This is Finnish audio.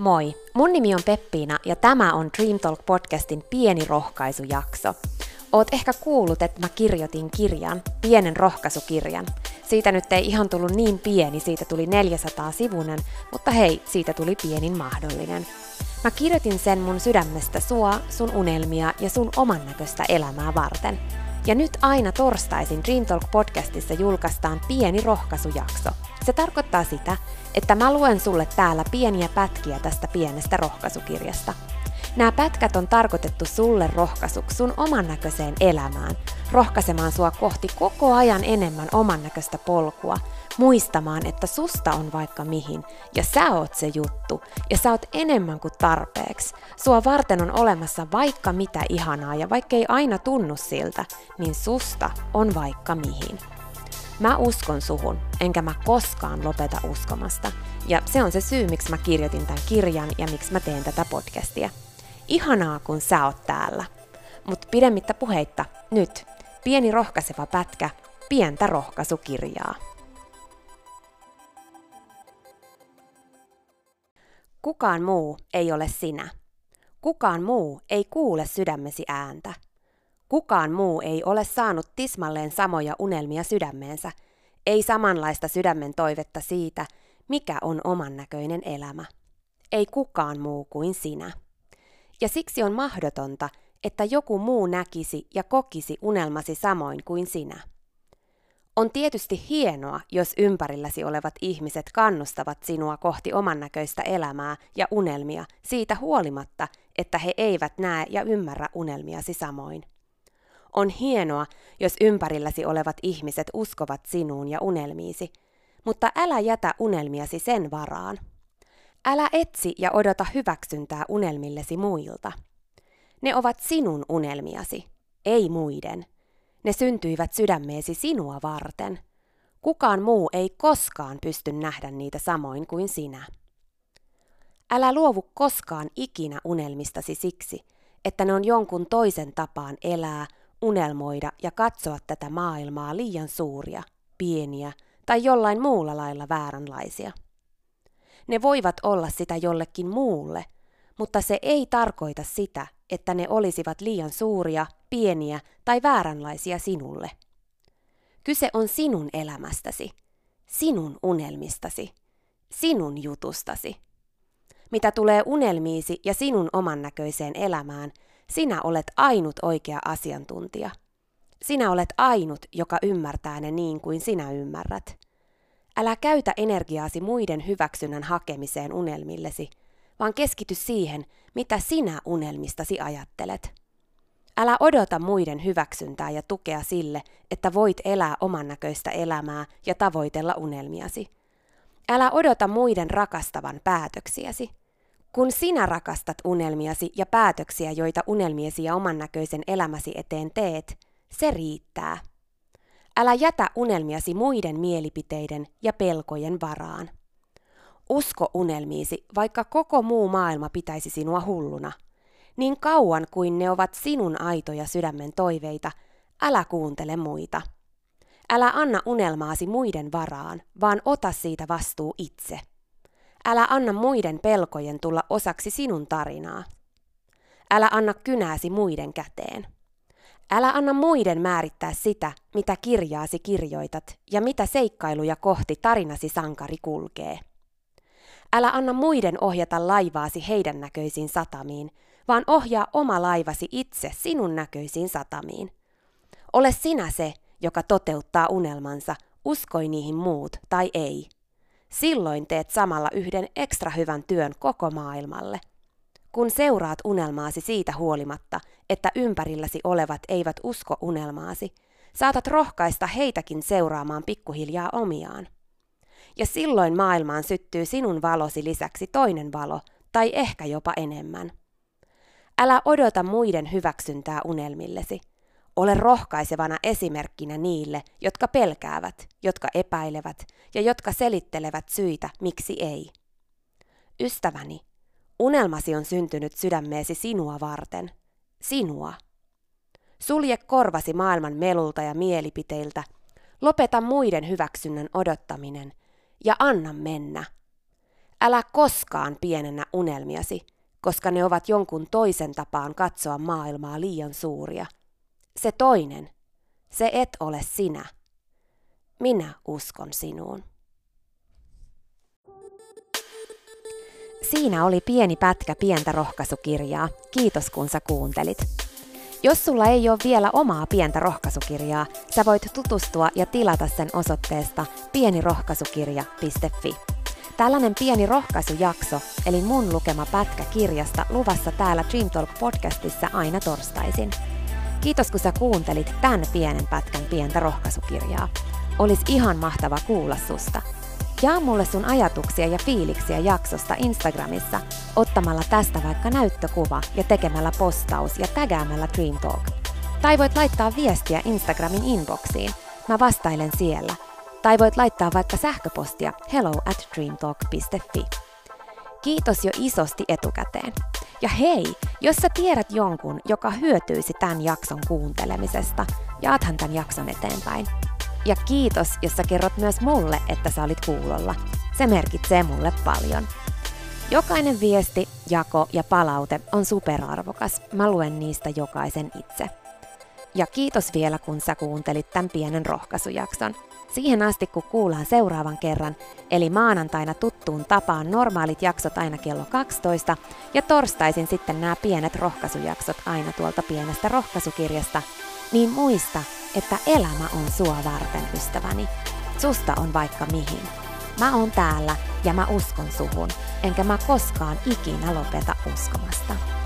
Moi, mun nimi on Peppiina ja tämä on Dream Talk podcastin pieni rohkaisujakso. Oot ehkä kuullut, että mä kirjoitin kirjan, pienen rohkaisukirjan. Siitä nyt ei ihan tullut niin pieni, siitä tuli 400 sivunen, mutta hei, siitä tuli pienin mahdollinen. Mä kirjoitin sen mun sydämestä sua, sun unelmia ja sun oman näköistä elämää varten. Ja nyt aina torstaisin Dream Talk podcastissa julkaistaan pieni rohkaisujakso. Se tarkoittaa sitä, että mä luen sulle täällä pieniä pätkiä tästä pienestä rohkaisukirjasta. Nämä pätkät on tarkoitettu sulle rohkaisuksi sun oman näköiseen elämään, rohkaisemaan sua kohti koko ajan enemmän oman näköistä polkua, muistamaan, että susta on vaikka mihin, ja sä oot se juttu, ja sä oot enemmän kuin tarpeeksi. Sua varten on olemassa vaikka mitä ihanaa, ja vaikka ei aina tunnu siltä, niin susta on vaikka mihin. Mä uskon suhun, enkä mä koskaan lopeta uskomasta. Ja se on se syy, miksi mä kirjoitin tämän kirjan ja miksi mä teen tätä podcastia. Ihanaa, kun sä oot täällä. Mutta pidemmittä puheitta, nyt pieni rohkaiseva pätkä, pientä rohkaisukirjaa. Kukaan muu ei ole sinä. Kukaan muu ei kuule sydämesi ääntä. Kukaan muu ei ole saanut tismalleen samoja unelmia sydämeensä, ei samanlaista sydämen toivetta siitä, mikä on oman näköinen elämä. Ei kukaan muu kuin sinä. Ja siksi on mahdotonta, että joku muu näkisi ja kokisi unelmasi samoin kuin sinä. On tietysti hienoa, jos ympärilläsi olevat ihmiset kannustavat sinua kohti oman näköistä elämää ja unelmia siitä huolimatta, että he eivät näe ja ymmärrä unelmiasi samoin. On hienoa, jos ympärilläsi olevat ihmiset uskovat sinuun ja unelmiisi, mutta älä jätä unelmiasi sen varaan. Älä etsi ja odota hyväksyntää unelmillesi muilta. Ne ovat sinun unelmiasi, ei muiden. Ne syntyivät sydämeesi sinua varten. Kukaan muu ei koskaan pysty nähdä niitä samoin kuin sinä. Älä luovu koskaan ikinä unelmistasi siksi, että ne on jonkun toisen tapaan elää, unelmoida ja katsoa tätä maailmaa liian suuria, pieniä tai jollain muulla lailla vääränlaisia. Ne voivat olla sitä jollekin muulle, mutta se ei tarkoita sitä, että ne olisivat liian suuria, pieniä tai vääränlaisia sinulle. Kyse on sinun elämästäsi, sinun unelmistasi, sinun jutustasi. Mitä tulee unelmiisi ja sinun oman näköiseen elämään, sinä olet ainut oikea asiantuntija. Sinä olet ainut, joka ymmärtää ne niin kuin sinä ymmärrät. Älä käytä energiaasi muiden hyväksynnän hakemiseen unelmillesi, vaan keskity siihen, mitä sinä unelmistasi ajattelet. Älä odota muiden hyväksyntää ja tukea sille, että voit elää oman näköistä elämää ja tavoitella unelmiasi. Älä odota muiden rakastavan päätöksiäsi. Kun sinä rakastat unelmiasi ja päätöksiä, joita unelmiesi ja oman näköisen elämäsi eteen teet, se riittää. Älä jätä unelmiasi muiden mielipiteiden ja pelkojen varaan. Usko unelmiisi, vaikka koko muu maailma pitäisi sinua hulluna. Niin kauan kuin ne ovat sinun aitoja sydämen toiveita, älä kuuntele muita. Älä anna unelmaasi muiden varaan, vaan ota siitä vastuu itse. Älä anna muiden pelkojen tulla osaksi sinun tarinaa. Älä anna kynääsi muiden käteen. Älä anna muiden määrittää sitä, mitä kirjaasi kirjoitat ja mitä seikkailuja kohti tarinasi sankari kulkee. Älä anna muiden ohjata laivaasi heidän näköisiin satamiin, vaan ohjaa oma laivasi itse sinun näköisiin satamiin. Ole sinä se, joka toteuttaa unelmansa, uskoi niihin muut tai ei. Silloin teet samalla yhden ekstra hyvän työn koko maailmalle. Kun seuraat unelmaasi siitä huolimatta, että ympärilläsi olevat eivät usko unelmaasi, saatat rohkaista heitäkin seuraamaan pikkuhiljaa omiaan. Ja silloin maailmaan syttyy sinun valosi lisäksi toinen valo, tai ehkä jopa enemmän. Älä odota muiden hyväksyntää unelmillesi. Ole rohkaisevana esimerkkinä niille, jotka pelkäävät, jotka epäilevät ja jotka selittelevät syitä, miksi ei. Ystäväni, unelmasi on syntynyt sydämeesi sinua varten. Sinua. Sulje korvasi maailman melulta ja mielipiteiltä. Lopeta muiden hyväksynnän odottaminen ja anna mennä. Älä koskaan pienennä unelmiasi, koska ne ovat jonkun toisen tapaan katsoa maailmaa liian suuria. Se toinen, se et ole sinä. Minä uskon sinuun. Siinä oli pieni pätkä pientä rohkaisukirjaa. Kiitos kun sä kuuntelit. Jos sulla ei ole vielä omaa pientä rohkaisukirjaa, sä voit tutustua ja tilata sen osoitteesta pienirohkaisukirja.fi. Tällainen pieni rohkaisujakso, eli mun lukema pätkä kirjasta, luvassa täällä Dream Talk podcastissa aina torstaisin. Kiitos kun sä kuuntelit tämän pienen pätkän pientä rohkaisukirjaa. Olis ihan mahtava kuulla susta. Jaa mulle sun ajatuksia ja fiiliksiä jaksosta Instagramissa ottamalla tästä vaikka näyttökuva ja tekemällä postaus ja tägäämällä Dream Talk. Tai voit laittaa viestiä Instagramin inboxiin. Mä vastailen siellä. Tai voit laittaa vaikka sähköpostia hello at dreamtalk.fi. Kiitos jo isosti etukäteen. Ja hei, jos sä tiedät jonkun, joka hyötyisi tämän jakson kuuntelemisesta, jaathan tämän jakson eteenpäin. Ja kiitos, jos sä kerrot myös mulle, että sä olit kuulolla. Se merkitsee mulle paljon. Jokainen viesti, jako ja palaute on superarvokas. Mä luen niistä jokaisen itse. Ja kiitos vielä, kun sä kuuntelit tämän pienen rohkaisujakson. Siihen asti, kun kuullaan seuraavan kerran, eli maanantaina tuttuun tapaan normaalit jaksot aina kello 12 ja torstaisin sitten nämä pienet rohkaisujaksot aina tuolta pienestä rohkaisukirjasta, niin muista, että elämä on sua varten, ystäväni. Susta on vaikka mihin. Mä oon täällä ja mä uskon suhun, enkä mä koskaan ikinä lopeta uskomasta.